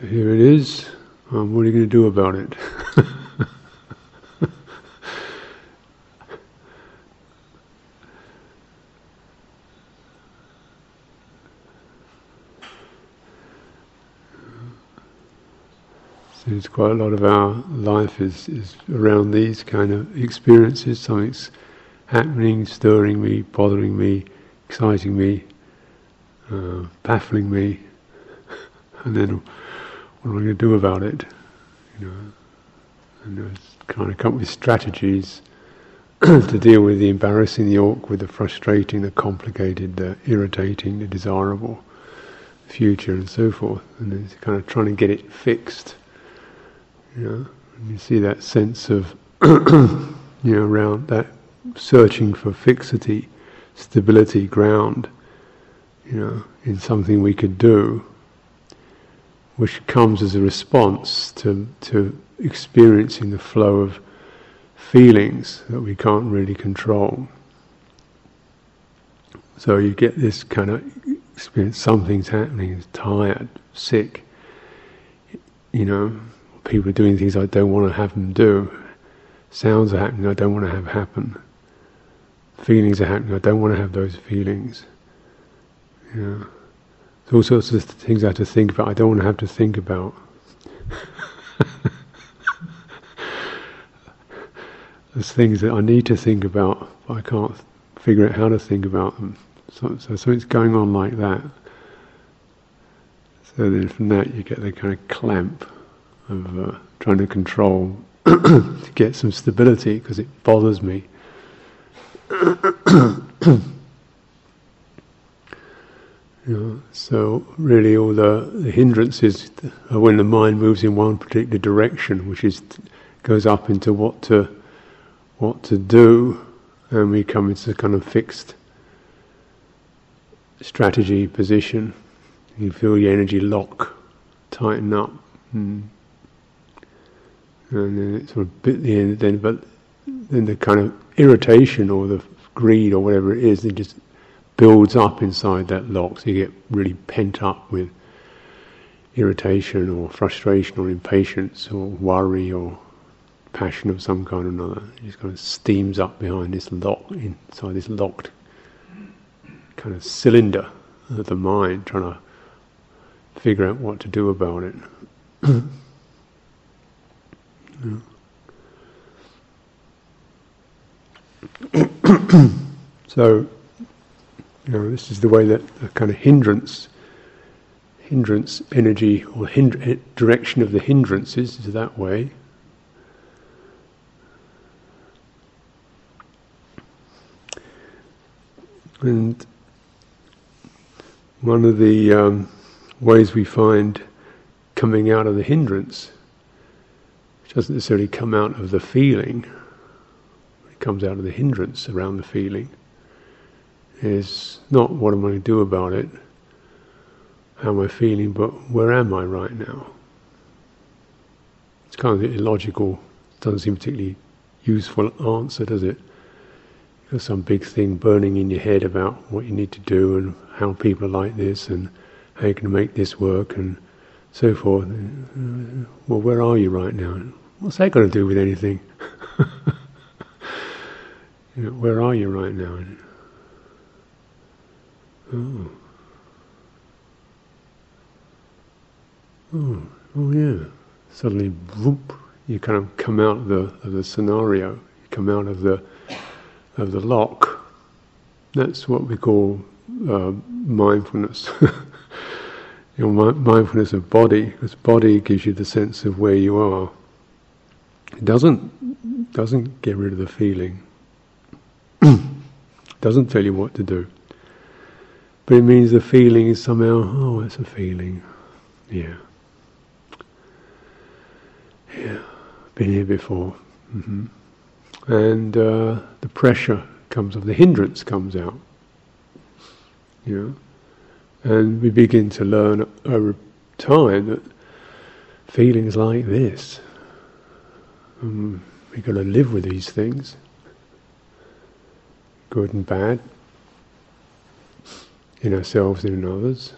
Here it is. Um, what are you going to do about it? There's quite a lot of our life is, is around these kind of experiences. Something's happening, stirring me, bothering me, exciting me, uh, baffling me, and then what am I going to do about it? You know, and it's kind of come up with strategies to deal with the embarrassing, the awkward, the frustrating, the complicated, the irritating, the desirable future, and so forth. And it's kind of trying to get it fixed you know, and you see that sense of, you know, around that searching for fixity, stability, ground, you know, in something we could do, which comes as a response to, to experiencing the flow of feelings that we can't really control. So you get this kind of experience, something's happening, tired, sick, you know, people are doing things I don't want to have them do. Sounds are happening I don't want to have happen. Feelings are happening I don't want to have those feelings. Know, there's all sorts of things I have to think about. I don't want to have to think about. There's things that I need to think about, but I can't figure out how to think about them. So, so something's going on like that. So then from that you get the kind of clamp of uh, trying to control to get some stability because it bothers me. you know, so really, all the, the hindrances are when the mind moves in one particular direction, which is goes up into what to what to do, and we come into a kind of fixed strategy position. You feel the energy lock, tighten up. And and then it sort of bit the end. Then, but then the kind of irritation or the greed or whatever it is, it just builds up inside that lock. So you get really pent up with irritation or frustration or impatience or worry or passion of some kind or another. It just kind of steams up behind this lock, inside this locked kind of cylinder of the mind, trying to figure out what to do about it. so, you know, this is the way that the kind of hindrance, hindrance energy or eh, direction of the hindrances is that way. And one of the um, ways we find coming out of the hindrance doesn't necessarily come out of the feeling, it comes out of the hindrance around the feeling. Is not what am I going to do about it, how am I feeling, but where am I right now? It's kind of illogical, doesn't seem particularly useful answer, does it? There's some big thing burning in your head about what you need to do and how people like this and how you can make this work and so forth. Well, where are you right now? What's that got to do with anything? you know, where are you right now? Oh. Oh, oh yeah. Suddenly, whoop, you kind of come out of the of the scenario. You come out of the of the lock. That's what we call uh, mindfulness. Your mindfulness of body, because body gives you the sense of where you are. It doesn't doesn't get rid of the feeling. doesn't tell you what to do. But it means the feeling is somehow, oh, it's a feeling. Yeah. Yeah. Been here before. Mm-hmm. And uh, the pressure comes of the hindrance comes out. Know? And we begin to learn over time that feelings like this um, we've got to live with these things, good and bad, in ourselves and in others.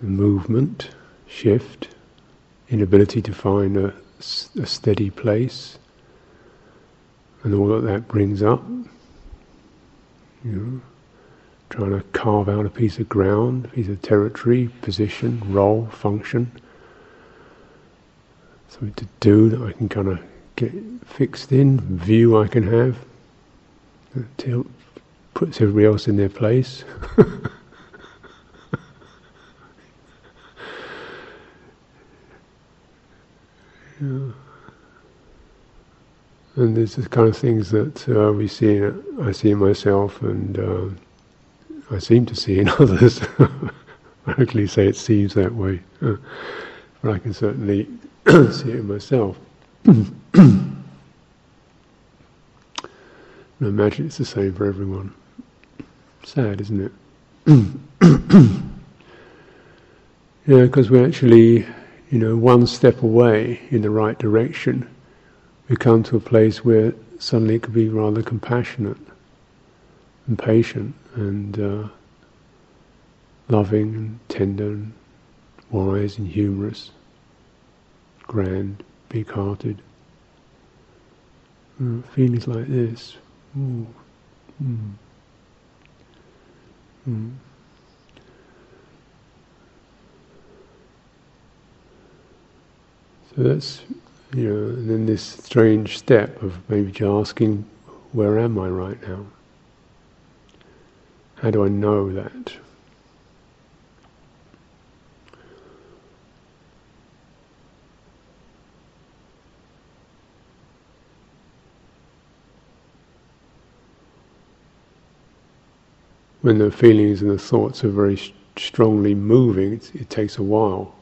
movement, shift, inability to find a, a steady place, and all that that brings up. You know, trying to carve out a piece of ground, piece of territory, position, role, function, something to do that I can kind of get fixed in, view I can have, until puts everybody else in their place. yeah. And there's the kind of things that uh, we see, I see in myself, and uh, I seem to see in others. I actually say it seems that way, but I can certainly see it in myself. I imagine it's the same for everyone. Sad, isn't it? yeah, because we're actually, you know, one step away in the right direction. We come to a place where suddenly it could be rather compassionate and patient and uh, loving and tender and wise and humorous, grand, big-hearted. Uh, feelings like this. Mm. Mm. So that's, you know, and then this strange step of maybe just asking, where am I right now? How do I know that? When the feelings and the thoughts are very strongly moving, it takes a while.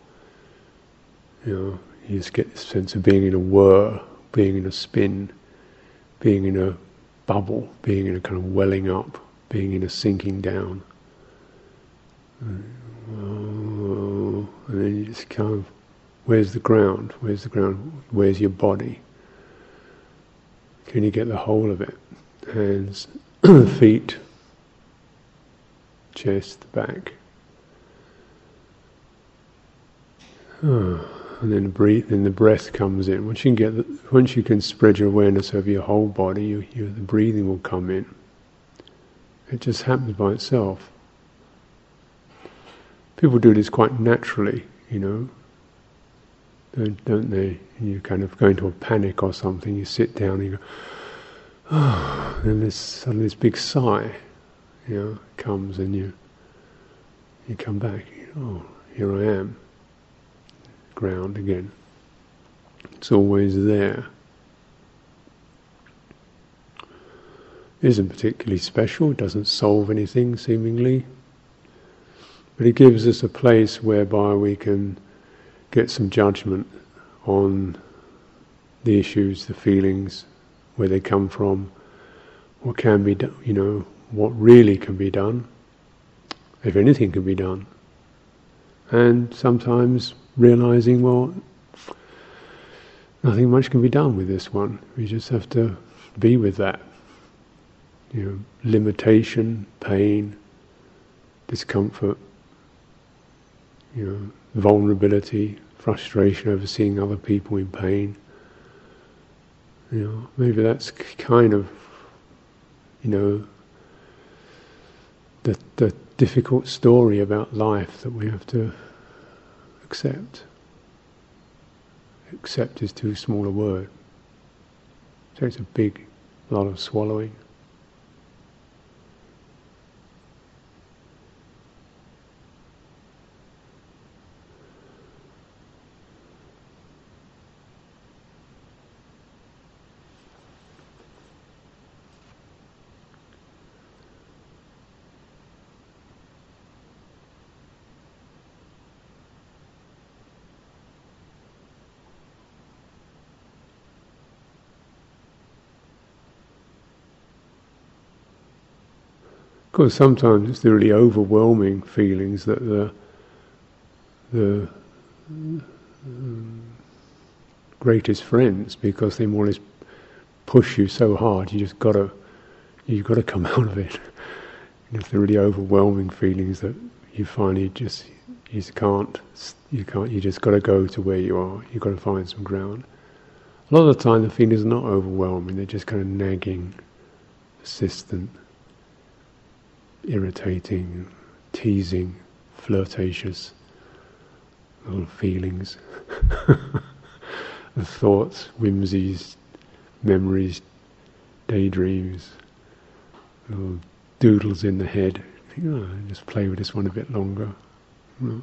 You know, you just get this sense of being in a whir, being in a spin, being in a bubble, being in a kind of welling up, being in a sinking down. And then you just kind of, where's the ground? Where's the ground? Where's your body? Can you get the whole of it? Hands, feet, chest, back. Oh, and then breathe. Then the breath comes in. Once you can get, the, once you can spread your awareness over your whole body, you, you, the breathing will come in. It just happens by itself. People do this quite naturally, you know, don't, don't they? You kind of go into a panic or something. You sit down and you go, oh, and there's suddenly this big sigh you know, comes and you you come back. Oh, here I am. Ground again. It's always there. Isn't particularly special, doesn't solve anything seemingly. But it gives us a place whereby we can get some judgment on the issues, the feelings, where they come from, what can be done, you know, what really can be done, if anything can be done. And sometimes realizing, well, nothing much can be done with this one. We just have to be with that. You know, limitation, pain, discomfort, you know, vulnerability, frustration over seeing other people in pain. You know, maybe that's kind of, you know, the, the difficult story about life that we have to accept. Accept is too small a word. So it's a big lot of swallowing. Course, sometimes it's the really overwhelming feelings that the the um, greatest friends because they more or less push you so hard. You just gotta you've got to come out of it. And it's the really overwhelming feelings that you finally just You just can't. You can't. You just got to go to where you are. You've got to find some ground. A lot of the time, the feelings are not overwhelming. They're just kind of nagging, persistent, irritating, teasing, flirtatious little feelings, the thoughts, whimsies, memories, daydreams, little doodles in the head. oh, just play with this one a bit longer. Hmm.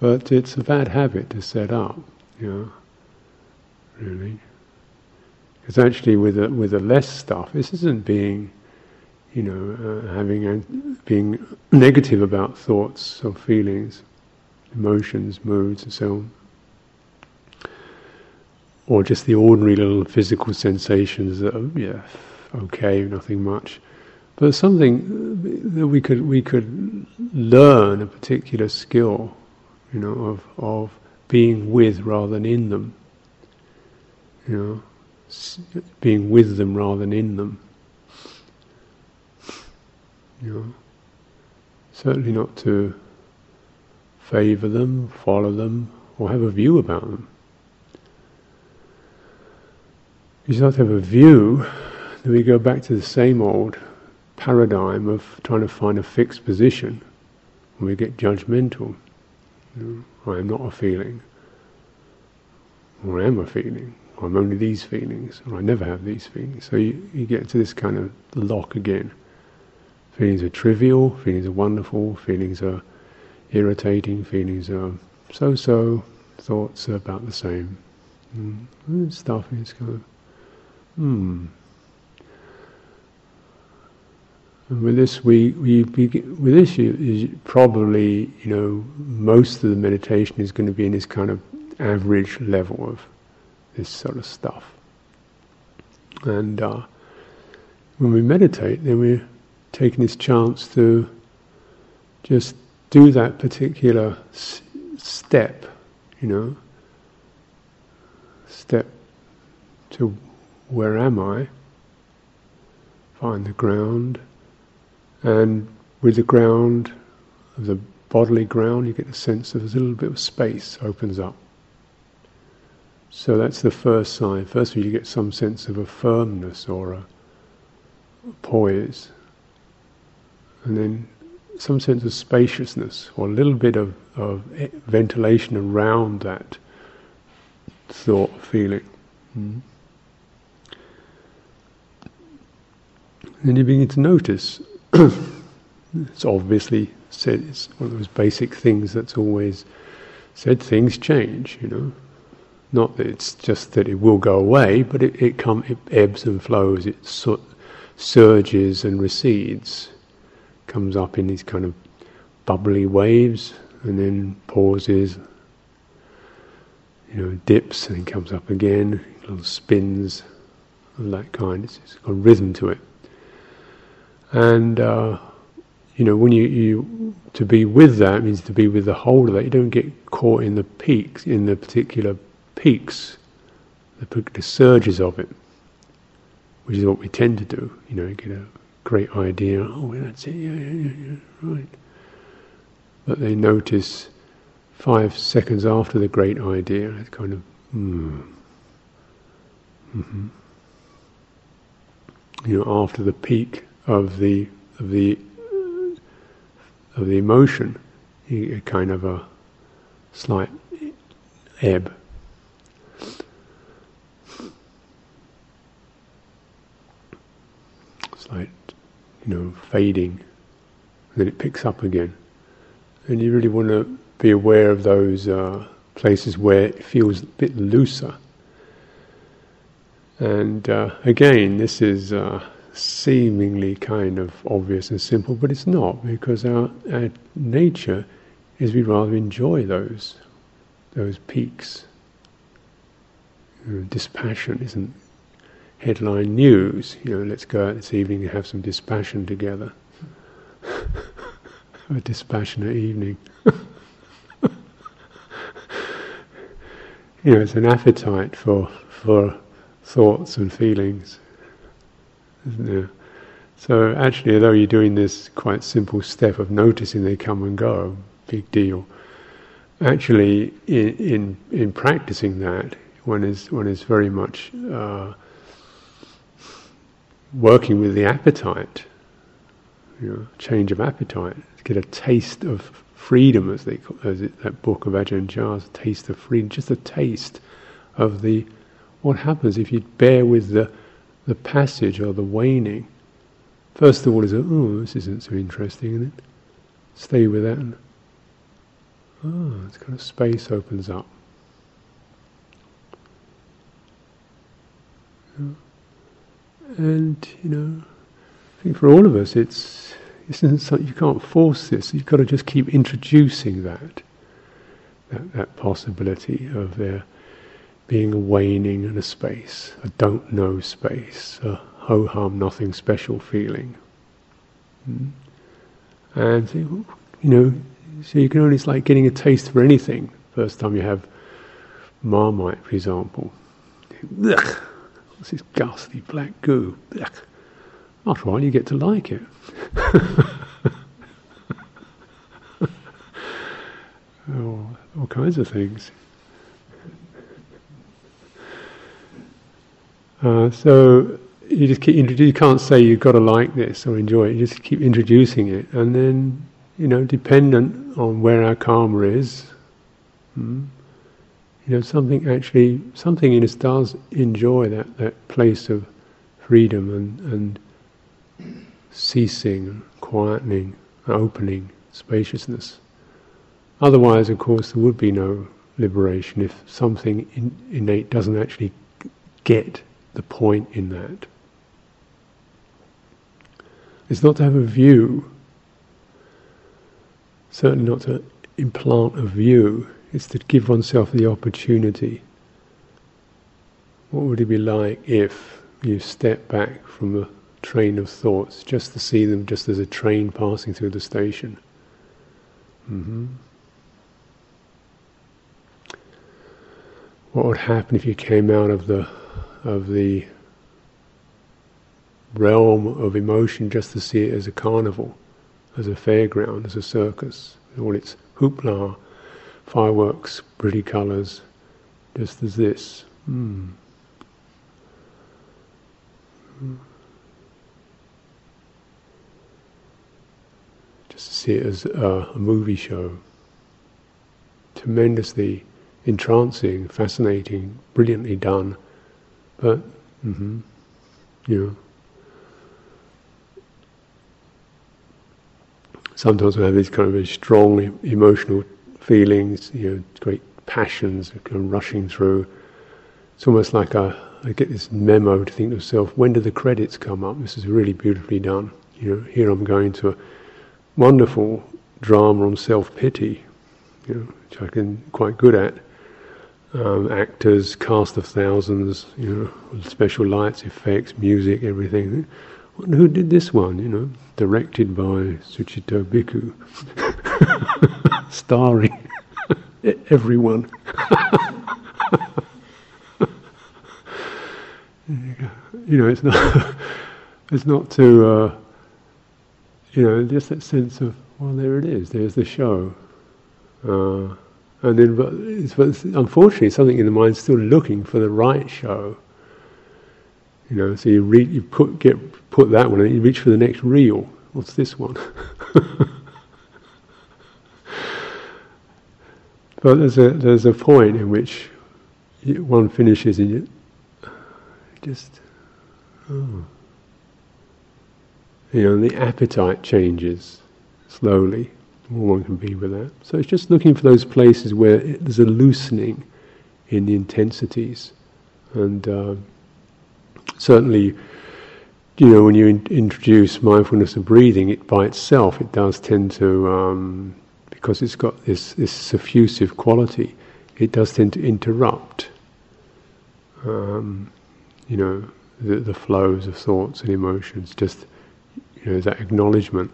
But it's a bad habit to set up, you know, really. Because actually, with the, with the less stuff, this isn't being, you know, uh, having a, being negative about thoughts or feelings, emotions, moods, and so on or just the ordinary little physical sensations that are, yeah, okay, nothing much. But something that we could we could learn a particular skill, you know, of of being with rather than in them. You know, being with them rather than in them. You know, certainly not to favour them, follow them, or have a view about them. You start to have a view, then we go back to the same old paradigm of trying to find a fixed position, and we get judgmental. You know, I am not a feeling, or I am a feeling, I'm only these feelings, or I never have these feelings. So you, you get to this kind of lock again. Feelings are trivial, feelings are wonderful, feelings are irritating, feelings are so-so, thoughts are about the same. Mm. Stuff is kind of Hmm. And with this, we, we begin, with this, you, probably you know most of the meditation is going to be in this kind of average level of this sort of stuff. And uh, when we meditate, then we're taking this chance to just do that particular s- step, you know, step to where am I? Find the ground, and with the ground, the bodily ground, you get the sense of a little bit of space opens up. So that's the first sign. First, you get some sense of a firmness or a poise, and then some sense of spaciousness or a little bit of, of ventilation around that thought feeling. Mm-hmm. then you begin to notice. it's obviously said, it's one of those basic things that's always said, things change, you know. Not that it's just that it will go away, but it, it, come, it ebbs and flows, it surges and recedes, comes up in these kind of bubbly waves, and then pauses, you know, dips, and then comes up again, little spins of that kind. It's, it's got rhythm to it. And uh, you know, when you, you to be with that means to be with the whole of that. You don't get caught in the peaks, in the particular peaks, the, the surges of it, which is what we tend to do. You know, you get a great idea. Oh, that's it. Yeah, yeah, yeah. Right. But they notice five seconds after the great idea, it's kind of, hmm. Mm-hmm. You know, after the peak of the of the of the emotion, a kind of a slight ebb. Slight, you know, fading, and then it picks up again. And you really want to be aware of those uh, places where it feels a bit looser. And uh, again, this is uh, seemingly kind of obvious and simple, but it's not because our, our nature is we rather enjoy those those peaks. You know, dispassion isn't headline news. You know, let's go out this evening and have some dispassion together. a dispassionate evening. you know, it's an appetite for for thoughts and feelings isn't? So actually, although you're doing this quite simple step of noticing they come and go, big deal. actually, in, in, in practicing that, one is, one is very much uh, working with the appetite, you know, change of appetite, get a taste of freedom, as they call as it, that book of Ajahn Chah's, taste of freedom, just a taste of the what happens if you bear with the the passage or the waning. First of all, is oh, this isn't so interesting, is it? Stay with that. And, oh, it's kind of space opens up. And you know, I think for all of us, it's isn't something you can't force this. You've got to just keep introducing that, that, that possibility of there being a waning and a space, a don't know space, a ho hum, nothing special feeling. Mm. And you know, so you can only it's like getting a taste for anything. First time you have marmite, for example. What's this ghastly black goo? Ugh. After a while, you get to like it. oh, all kinds of things. Uh, so you just keep You can't say you've got to like this or enjoy it. You just keep introducing it, and then you know, dependent on where our karma is, hmm, you know, something actually, something in us does enjoy that that place of freedom and and ceasing, quietening, opening, spaciousness. Otherwise, of course, there would be no liberation if something in, innate doesn't actually get the point in that. It's not to have a view, certainly not to implant a view, it's to give oneself the opportunity. What would it be like if you step back from the train of thoughts, just to see them just as a train passing through the station. Mm-hmm. What would happen if you came out of the of the realm of emotion just to see it as a carnival, as a fairground, as a circus, all its hoopla, fireworks, pretty colours, just as this. Mm. Just to see it as a, a movie show. Tremendously entrancing, fascinating, brilliantly done, but, mm-hmm, you know. Sometimes we have these kind of very strong emotional feelings, you know, great passions rushing through. It's almost like I, get this memo to think to myself, when do the credits come up? This is really beautifully done. You know, here I'm going to a wonderful drama on self-pity, you know, which I can quite good at. Um, actors, cast of thousands, you know, special lights, effects, music, everything. who did this one? You know, directed by Sucitto Bhikkhu, starring everyone. you know, it's not. it's not to. Uh, you know, just that sense of, well, there it is, there's the show. Uh, and then, but it's, but it's, unfortunately, something in the mind still looking for the right show. You know, so you, re- you put get put that one, and you reach for the next reel. What's this one? But there's a there's a point in which one finishes and you just oh you know, the appetite changes slowly. More one can be with that. So it's just looking for those places where it, there's a loosening in the intensities, and uh, certainly, you know, when you in- introduce mindfulness of breathing, it by itself it does tend to, um, because it's got this this suffusive quality, it does tend to interrupt. Um, you know, the, the flows of thoughts and emotions just you know, that acknowledgement.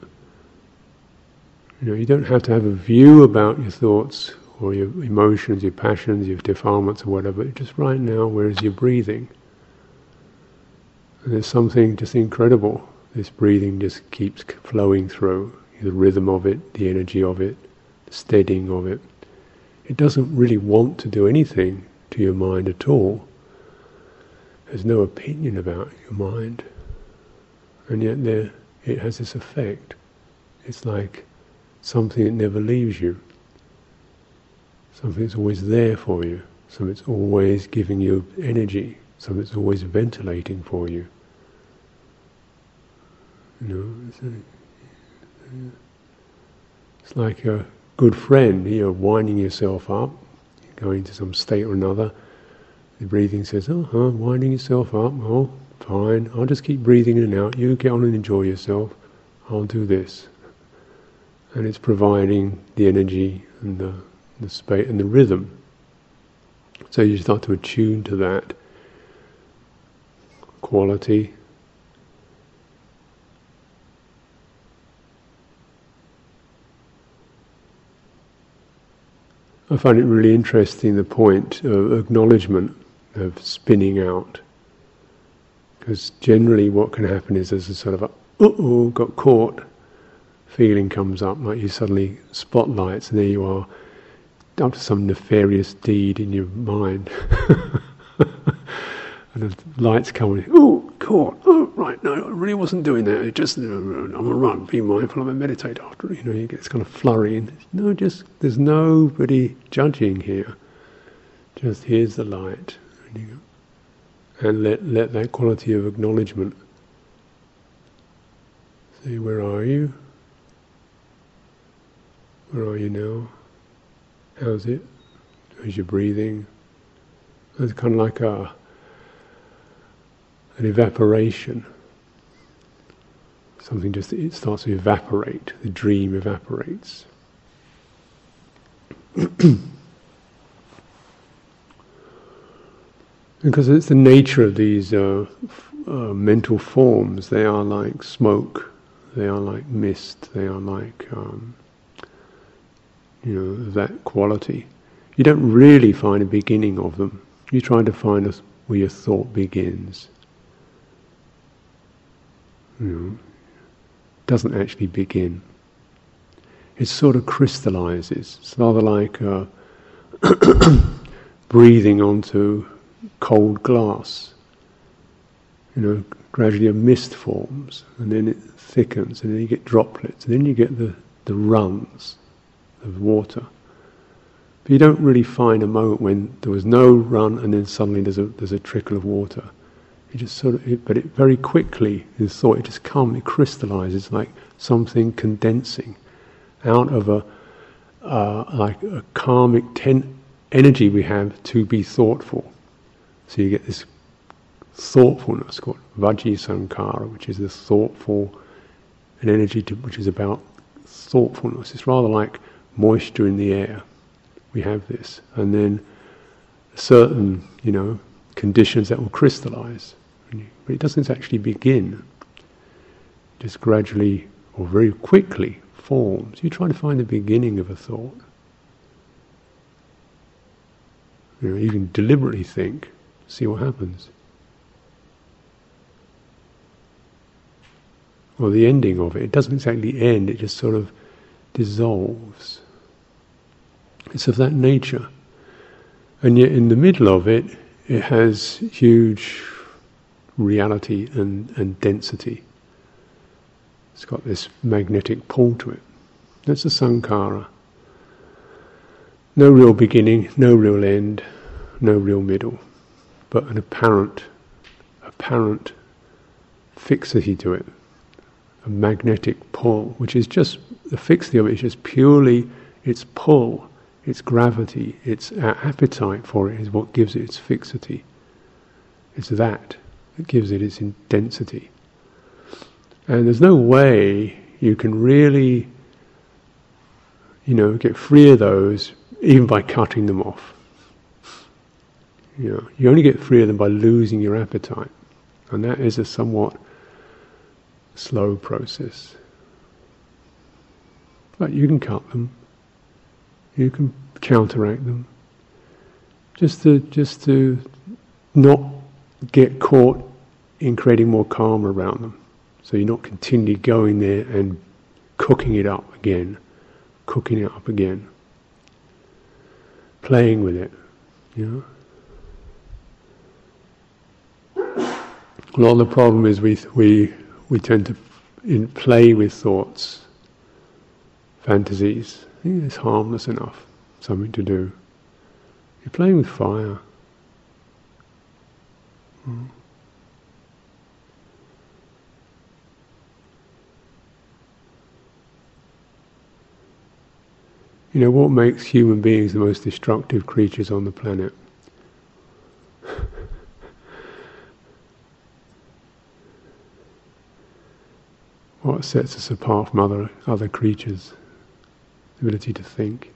You know, you don't have to have a view about your thoughts or your emotions, your passions, your defilements or whatever. Just right now, whereas you're breathing. And there's something just incredible. This breathing just keeps flowing through. The rhythm of it, the energy of it, steadying of it. It doesn't really want to do anything to your mind at all. There's no opinion about your mind. And yet there, it has this effect. It's like something that never leaves you. Something that's always there for you. Something that's always giving you energy. Something that's always ventilating for you. You know, it's, like a good friend. You're winding yourself up, going to some state or another. The breathing says, "Oh, huh, winding yourself up. Oh, fine. I'll just keep breathing in and out. You get on and enjoy yourself. I'll do this." And it's providing the energy and the the space and the rhythm. So you start to attune to that quality. I find it really interesting the point of acknowledgement of spinning out. Because generally, what can happen is there's a sort of a, oh, got caught feeling comes up, like you suddenly spotlights, and there you are, up to some nefarious deed in your mind. and the lights come oh, caught, oh, right, no, I really wasn't doing that. It just, I'm a run, be mindful, I'm a meditate after, you know, you get kind of flurry. And no, just, there's nobody judging here. Just here's the light and, and let, let that quality of acknowledgement see where are you? Where are you now? How's it? How's your breathing? It's kind of like a an evaporation. Something just it starts to evaporate. The dream evaporates. Because it's the nature of these uh, uh, mental forms. They are like smoke. They are like mist. They are like um, you know that quality. You don't really find a beginning of them. You try to find a, where your thought begins. You know, doesn't actually begin. It sort of crystallizes. It's rather like uh, breathing onto cold glass. You know, gradually a mist forms, and then it thickens, and then you get droplets, and then you get the, the runs of water. But you don't really find a moment when there was no run, and then suddenly there's a there's a trickle of water. It just sort of, it, but it very quickly in thought, it just comes, it crystallizes like something condensing out of a uh, like a karmic ten- energy we have to be thoughtful. So you get this thoughtfulness called Vaci Sankhara, which is the thoughtful, an energy to, which is about thoughtfulness. It's rather like moisture in the air. We have this. And then certain, you know, conditions that will crystallize. But it doesn't actually begin. It just gradually or very quickly forms. You try to find the beginning of a thought. You know, you can deliberately think, see what happens. Or the ending of it. It doesn't exactly end, it just sort of dissolves. It's of that nature. And yet, in the middle of it, it has huge reality and, and density. It's got this magnetic pull to it. That's a sankhara. No real beginning, no real end, no real middle, but an apparent, apparent fixity to it, a magnetic pull, which is just the fixity of it is just purely its pull, its gravity, its uh, appetite for it is what gives it its fixity. It's that that gives it its density. And there's no way you can really, you know, get free of those even by cutting them off. You know, you only get free of them by losing your appetite. And that is a somewhat slow process. But you can cut them. You can counteract them. Just to just to not get caught in creating more calm around them. So you're not continually going there and cooking it up again, cooking it up again. playing with it. You know? A lot of the problem is we, we, we tend to play with thoughts, fantasies. I think it's harmless enough, something to do. You're playing with fire. Hmm. You know, what makes human beings the most destructive creatures on the planet? what sets us apart from other, other creatures? The ability to think.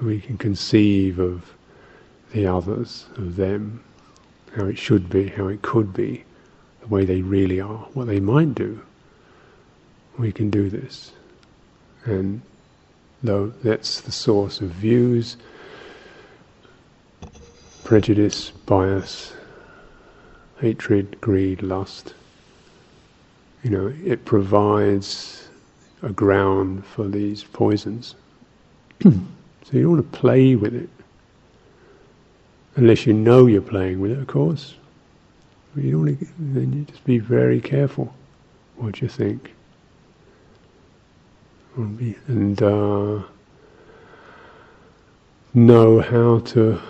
We can conceive of the others, of them, how it should be, how it could be, the way they really are, what they might do we can do this. And though that's the source of views, prejudice, bias, hatred, greed, lust, you know, it provides a ground for these poisons. so you don't want to play with it. Unless you know you're playing with it, of course. But you don't want to, then you just be very careful what you think and uh, know how to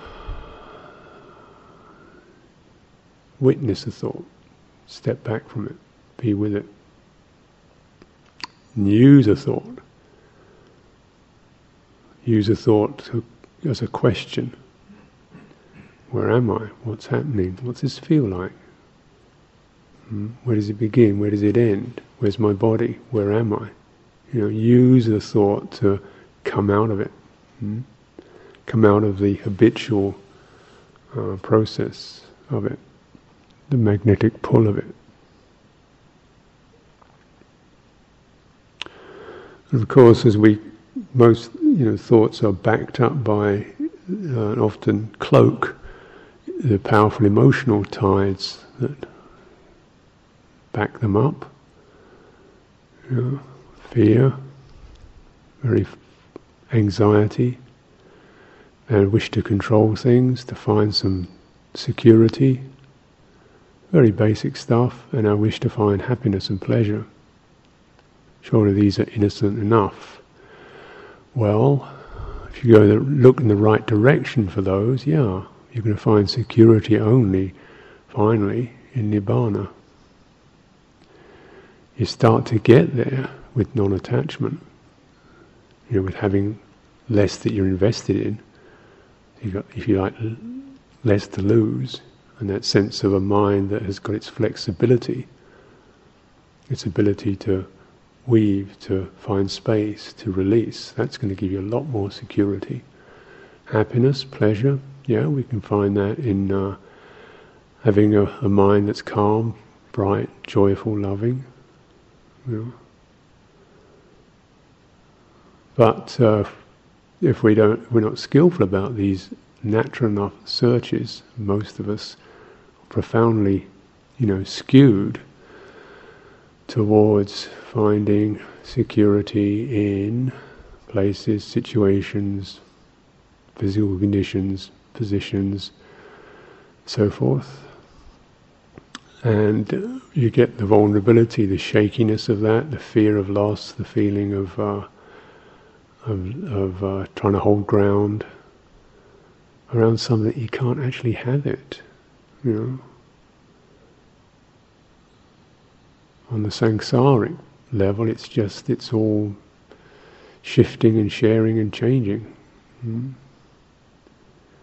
witness a thought, step back from it, be with it, and use a thought. Use a thought as a question. Where am I? What's happening? What's this feel like? Hmm? Where does it begin? Where does it end? Where's my body? Where am I? you know, use the thought to come out of it, hmm? come out of the habitual uh, process of it, the magnetic pull of it. And of course, as we most you know thoughts are backed up by uh, often cloak the powerful emotional tides that back them up. You know, fear, very anxiety, and wish to control things, to find some security, very basic stuff, and our wish to find happiness and pleasure. Surely these are innocent enough. Well, if you go the, look in the right direction for those, yeah, you're going to find security only, finally, in Nibbana. You start to get there with non-attachment, you know, with having less that you're invested in, you got, if you like, less to lose, and that sense of a mind that has got its flexibility, its ability to weave, to find space, to release, that's going to give you a lot more security. Happiness, pleasure, yeah, we can find that in uh, having a, a mind that's calm, bright, joyful, loving. But uh, if we don't, we're not skillful about these natural enough searches. Most of us profoundly, you know, skewed towards finding security in places, situations, physical conditions, positions, so forth. And you get the vulnerability, the shakiness of that, the fear of loss, the feeling of uh, of, of uh, trying to hold ground around something that you can't actually have it, you know. On the samsaric level, it's just, it's all shifting and sharing and changing. Mm.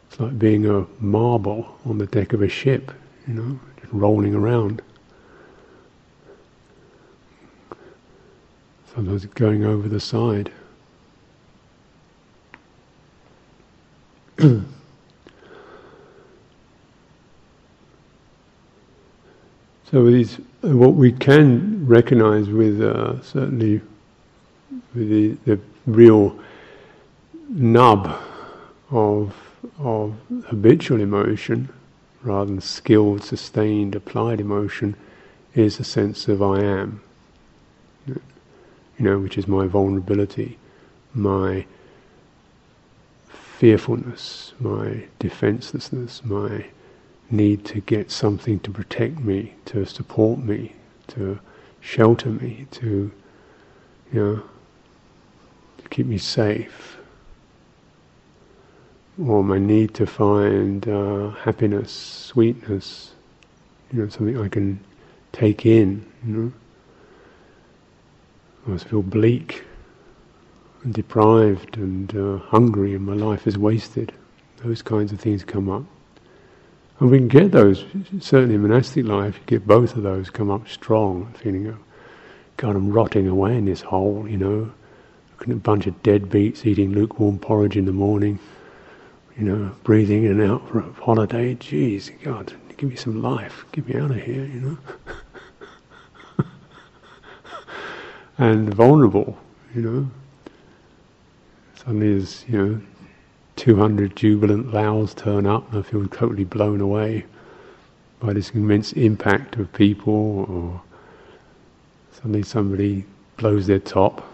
It's like being a marble on the deck of a ship, you know, just rolling around. Sometimes going over the side. so these, what we can recognize with uh, certainly with the, the real nub of of habitual emotion, rather than skilled, sustained, applied emotion, is a sense of I am. You know, which is my vulnerability, my fearfulness, my defenselessness, my need to get something to protect me, to support me, to shelter me, to you know, to keep me safe, or my need to find uh, happiness, sweetness, you know, something I can take in, you know. I always feel bleak and deprived and uh, hungry and my life is wasted. Those kinds of things come up. And we can get those, certainly in monastic life, you get both of those come up strong, feeling of, God, I'm rotting away in this hole, you know, looking at a bunch of deadbeats eating lukewarm porridge in the morning, you know, breathing in and out for a holiday. Jeez, God, give me some life, get me out of here, you know. and vulnerable, you know. Suddenly there's, you know, 200 jubilant Laos turn up and I feel totally blown away by this immense impact of people or suddenly somebody blows their top,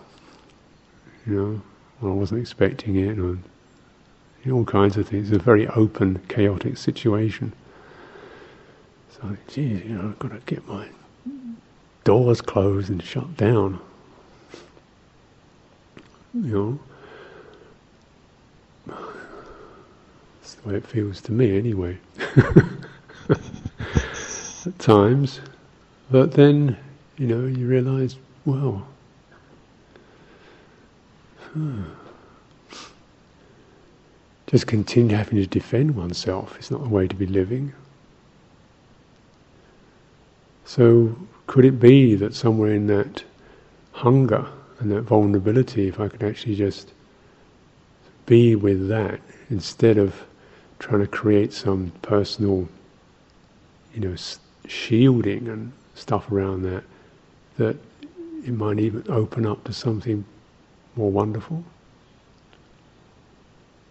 you know, I wasn't expecting it, or you know, all kinds of things. It's a very open, chaotic situation. So, geez, you know, I've got to get my doors closed and shut down. You know, that's the way it feels to me, anyway. At times, but then you know, you realize, well, huh. Hmm. just continue having to defend oneself is not the way to be living. So, could it be that somewhere in that hunger and that vulnerability, if I could actually just be with that instead of trying to create some personal, you know, shielding and stuff around that, that it might even open up to something more wonderful,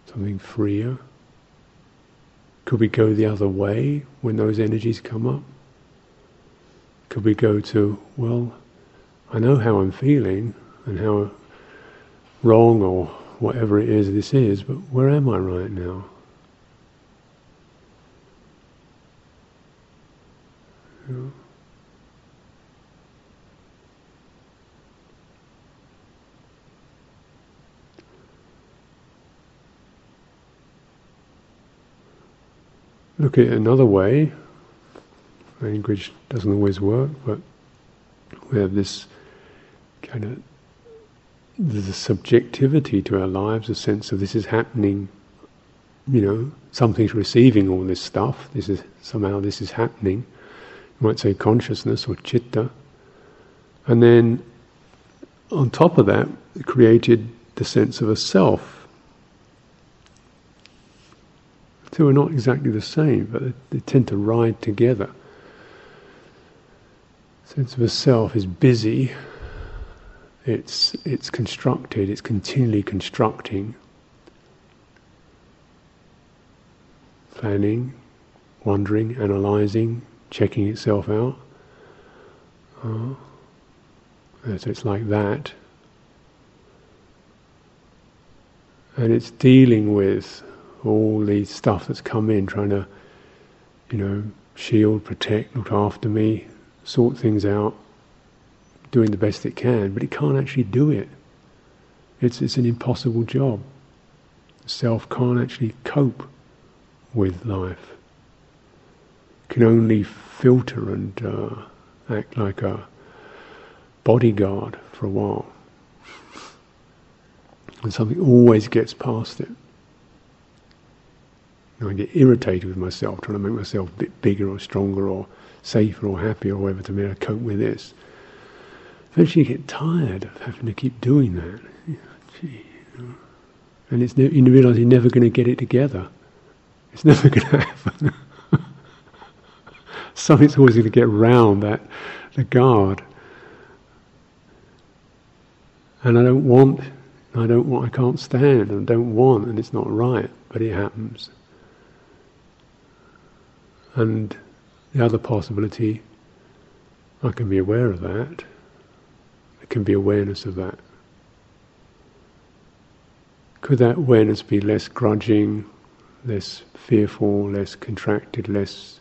something freer. Could we go the other way when those energies come up? Could we go to, well, I know how I'm feeling and how wrong or whatever it is this is, but where am I right now? Look at it another way. Language doesn't always work, but we have this kind of there's a subjectivity to our lives, a sense of this is happening. You know, something's receiving all this stuff. This is somehow this is happening. You might say consciousness or chitta, and then on top of that, created the sense of a self two are not exactly the same, but they, tend to ride together. Sense of a self is busy. It's it's constructed. It's continually constructing, planning, wondering, analysing, checking itself out. Uh, so it's like that. And it's dealing with all the stuff that's come in, trying to, you know, shield, protect, look after me, sort things out, doing the best it can, but it can't actually do it. It's, it's an impossible job. The self can't actually cope with life. Can only filter and uh, act like a bodyguard for a while. And something always gets past it. I get irritated with myself, trying to make myself a bit bigger or stronger or safer or happier or whatever to be able to cope with this. Eventually you get tired of having to keep doing that. You know. And it's ne- you realise you're never going to get it together. It's never going to happen. Something's always going to get round that, the guard. And I don't want, I don't want, I can't stand, and I don't want, and it's not right, but it happens. And the other possibility, I can be aware of that. There can be awareness of that. could that awareness be less grudging, less fearful, less contracted, less,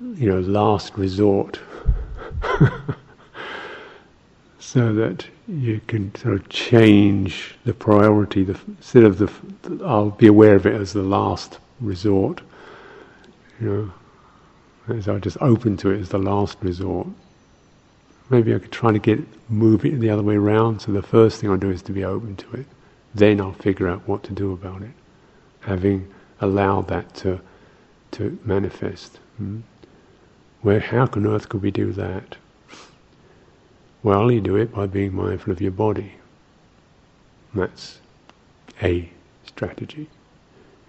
you know, last resort? so that you can sort of change the priority. The, instead of the, I'll be aware of it as the last resort. You know, as I just open to it as the last resort. Maybe I could try to get move it the other way around. So the first thing I do is to be open to it. Then I'll figure out what to do about it, having allowed that to to manifest. Hmm? Where how on earth could we do that? Well, you do it by being mindful of your body. That's a strategy.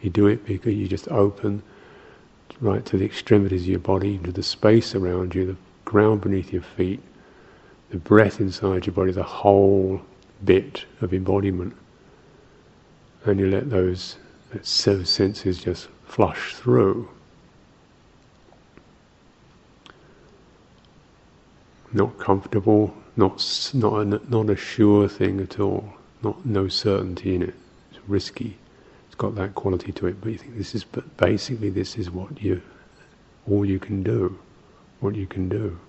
You do it because you just open right to the extremities of your body, into the space around you, the ground beneath your feet, the breath inside your body, the whole bit of embodiment. And you let those, those senses just flush through. Not comfortable, not not a, not a sure thing at all, not no certainty in it. It's risky. It's got that quality to it. But you think this is, but basically this is what you, all you can do, what you can do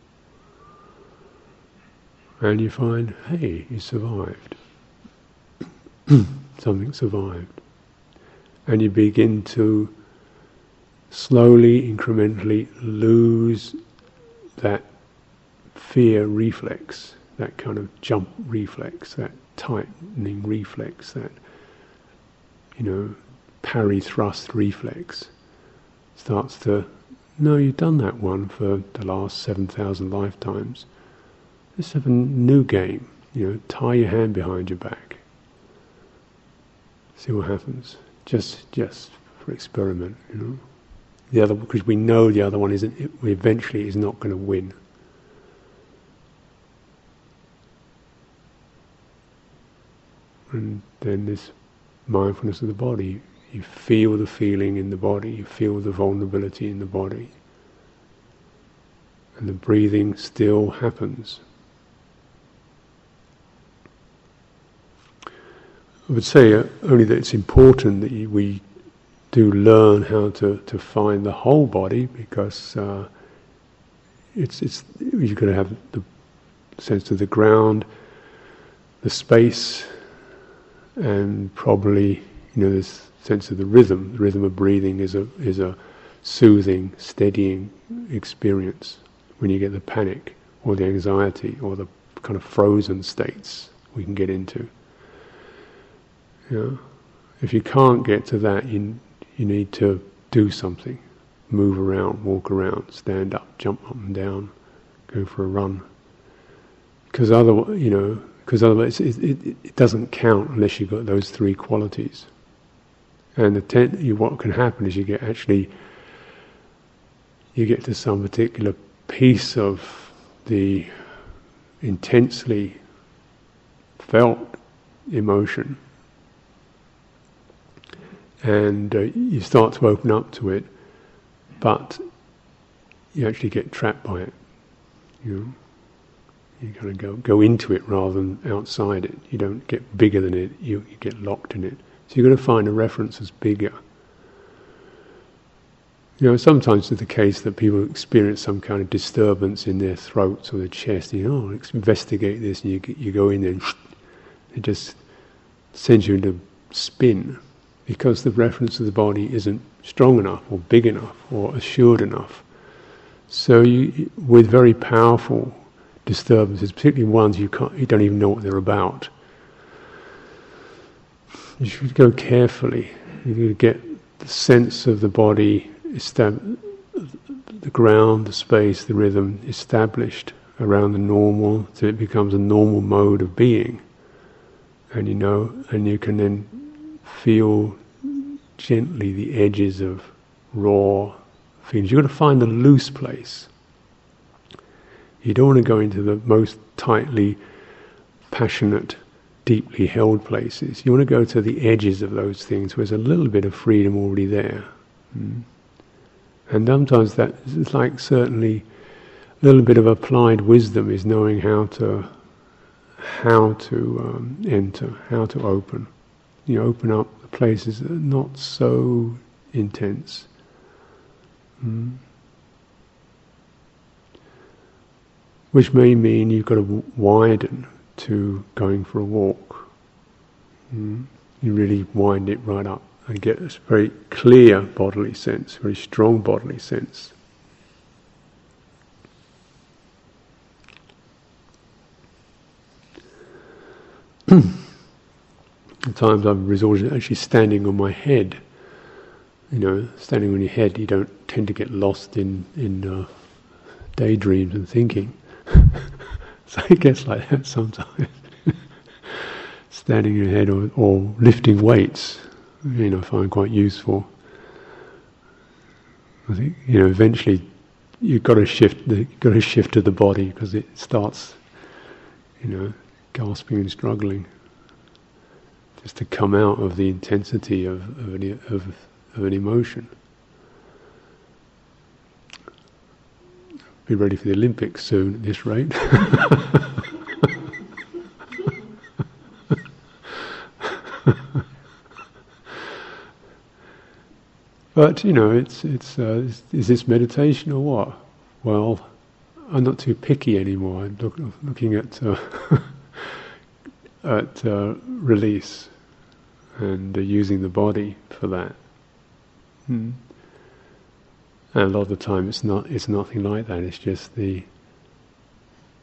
and you find, hey, you survived. Something survived. And you begin to slowly, incrementally lose that fear reflex, that kind of jump reflex, that tightening reflex, that, you know, parry thrust reflex starts to, no, you've done that one for the last 7,000 lifetimes Let's have a new game. You know, tie your hand behind your back. See what happens. Just, just for experiment. You know, the other because we know the other one isn't. Eventually is not going to win. And then this mindfulness of the body. You feel the feeling in the body. You feel the vulnerability in the body. And the breathing still happens. I would say uh, only that it's important that we do learn how to, to find the whole body because uh, it's it's you're going to have the sense of the ground, the space, and probably you know this sense of the rhythm. The rhythm of breathing is a is a soothing, steadying experience when you get the panic or the anxiety or the kind of frozen states we can get into. Know, if you can't get to that, you you need to do something, move around, walk around, stand up, jump up and down, go for a run. Because otherwise, you know, because otherwise it, it, it, doesn't count unless you've got those three qualities. And ten, you, what can happen is you get actually you get to some particular piece of the intensely felt emotion and uh, you start to open up to it, but you actually get trapped by it. You know? You kind of go go into it rather than outside it. You don't get bigger than it. You, you get locked in it. So you've got to find a reference that's bigger. You know, sometimes it's the case that people experience some kind of disturbance in their throats or their chest. You know, oh, investigate this, and you you go in there, and it just sends you into spin because the reference of the body isn't strong enough or big enough or assured enough. So you, with very powerful disturbances, particularly ones you, can't, you don't even know what they're about, you should go carefully. You get the sense of the body, the ground, the space, the rhythm established around the normal, so it becomes a normal mode of being. And you know, and you can then feel gently the edges of raw feelings. You've got to find the loose place. You don't want to go into the most tightly passionate, deeply held places. You want to go to the edges of those things where there's a little bit of freedom already there. Mm. And sometimes that is like certainly a little bit of applied wisdom is knowing how to how to um, enter, how to open you open up the places that are not so intense. Mm. Which may mean you've got to widen to going for a walk. Mm. You really wind it right up and get a very clear bodily sense, very strong bodily sense. At times I've resorted to actually standing on my head. You know, standing on your head, you don't tend to get lost in in uh, daydreams and thinking. So it gets like that sometimes. standing your head or, or lifting weights, you know, I find quite useful. I think you know eventually you've got to shift the got to shift to the body because it starts, you know, gasping and struggling just to come out of the intensity of, of, of, of an emotion. Be ready for the Olympics soon at this rate. but you know, it's it's uh, is, is, this meditation or what? Well, I'm not too picky anymore. I'm look, looking at uh, at uh, release and uh, using the body for that. Mm. And a lot of the time, it's not. It's nothing like that. It's just the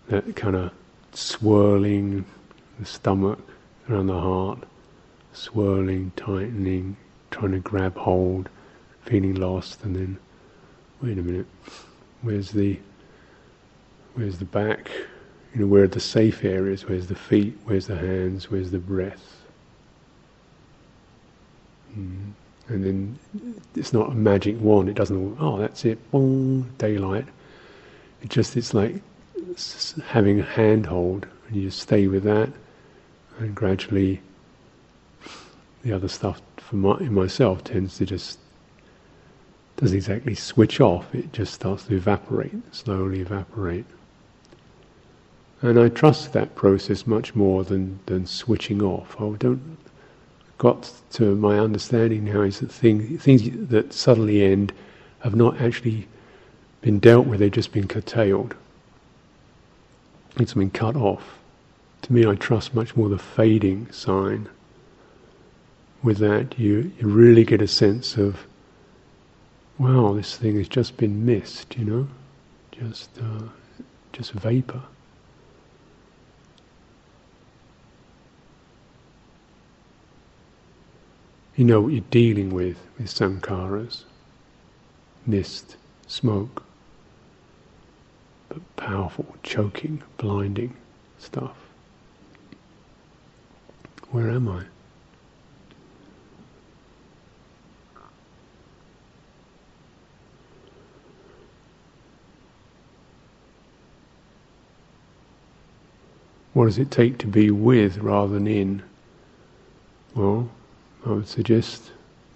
that kind of swirling the stomach around the heart, swirling, tightening, trying to grab hold, feeling lost, and then wait a minute, where's the where's the back? You know, where are the safe areas? Where's the feet? Where's the hands? Where's the breath? Mm. And then it's not a magic wand. It doesn't. Oh, that's it. Boom, daylight. It just it's like having a handhold, and you just stay with that, and gradually the other stuff for my, in myself tends to just doesn't exactly switch off. It just starts to evaporate, slowly evaporate. And I trust that process much more than, than switching off. I don't got to my understanding now is that thing, things that suddenly end have not actually been dealt with, they've just been curtailed. It's been cut off. To me, I trust much more the fading sign. With that, you, you really get a sense of, wow, this thing has just been mist, you know? Just, uh, just vapor. You know what you're dealing with with sankharas mist, smoke, but powerful, choking, blinding stuff. Where am I? What does it take to be with rather than in? Well, I would suggest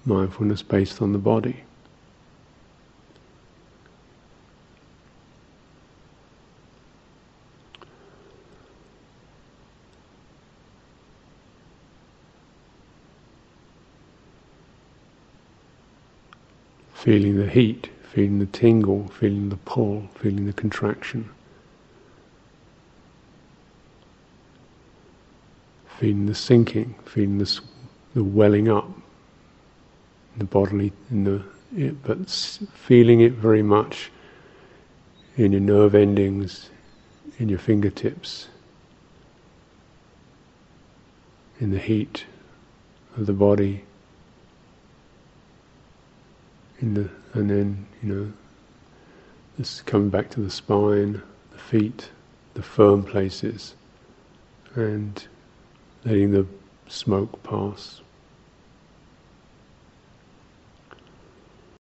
mindfulness based on the body. Feeling the heat, feeling the tingle, feeling the pull, feeling the contraction. Feeling the sinking, feeling the the welling up, the bodily, in the it, but feeling it very much in your nerve endings, in your fingertips, in the heat of the body, in the and then you know this coming back to the spine, the feet, the firm places, and letting the smoke pass.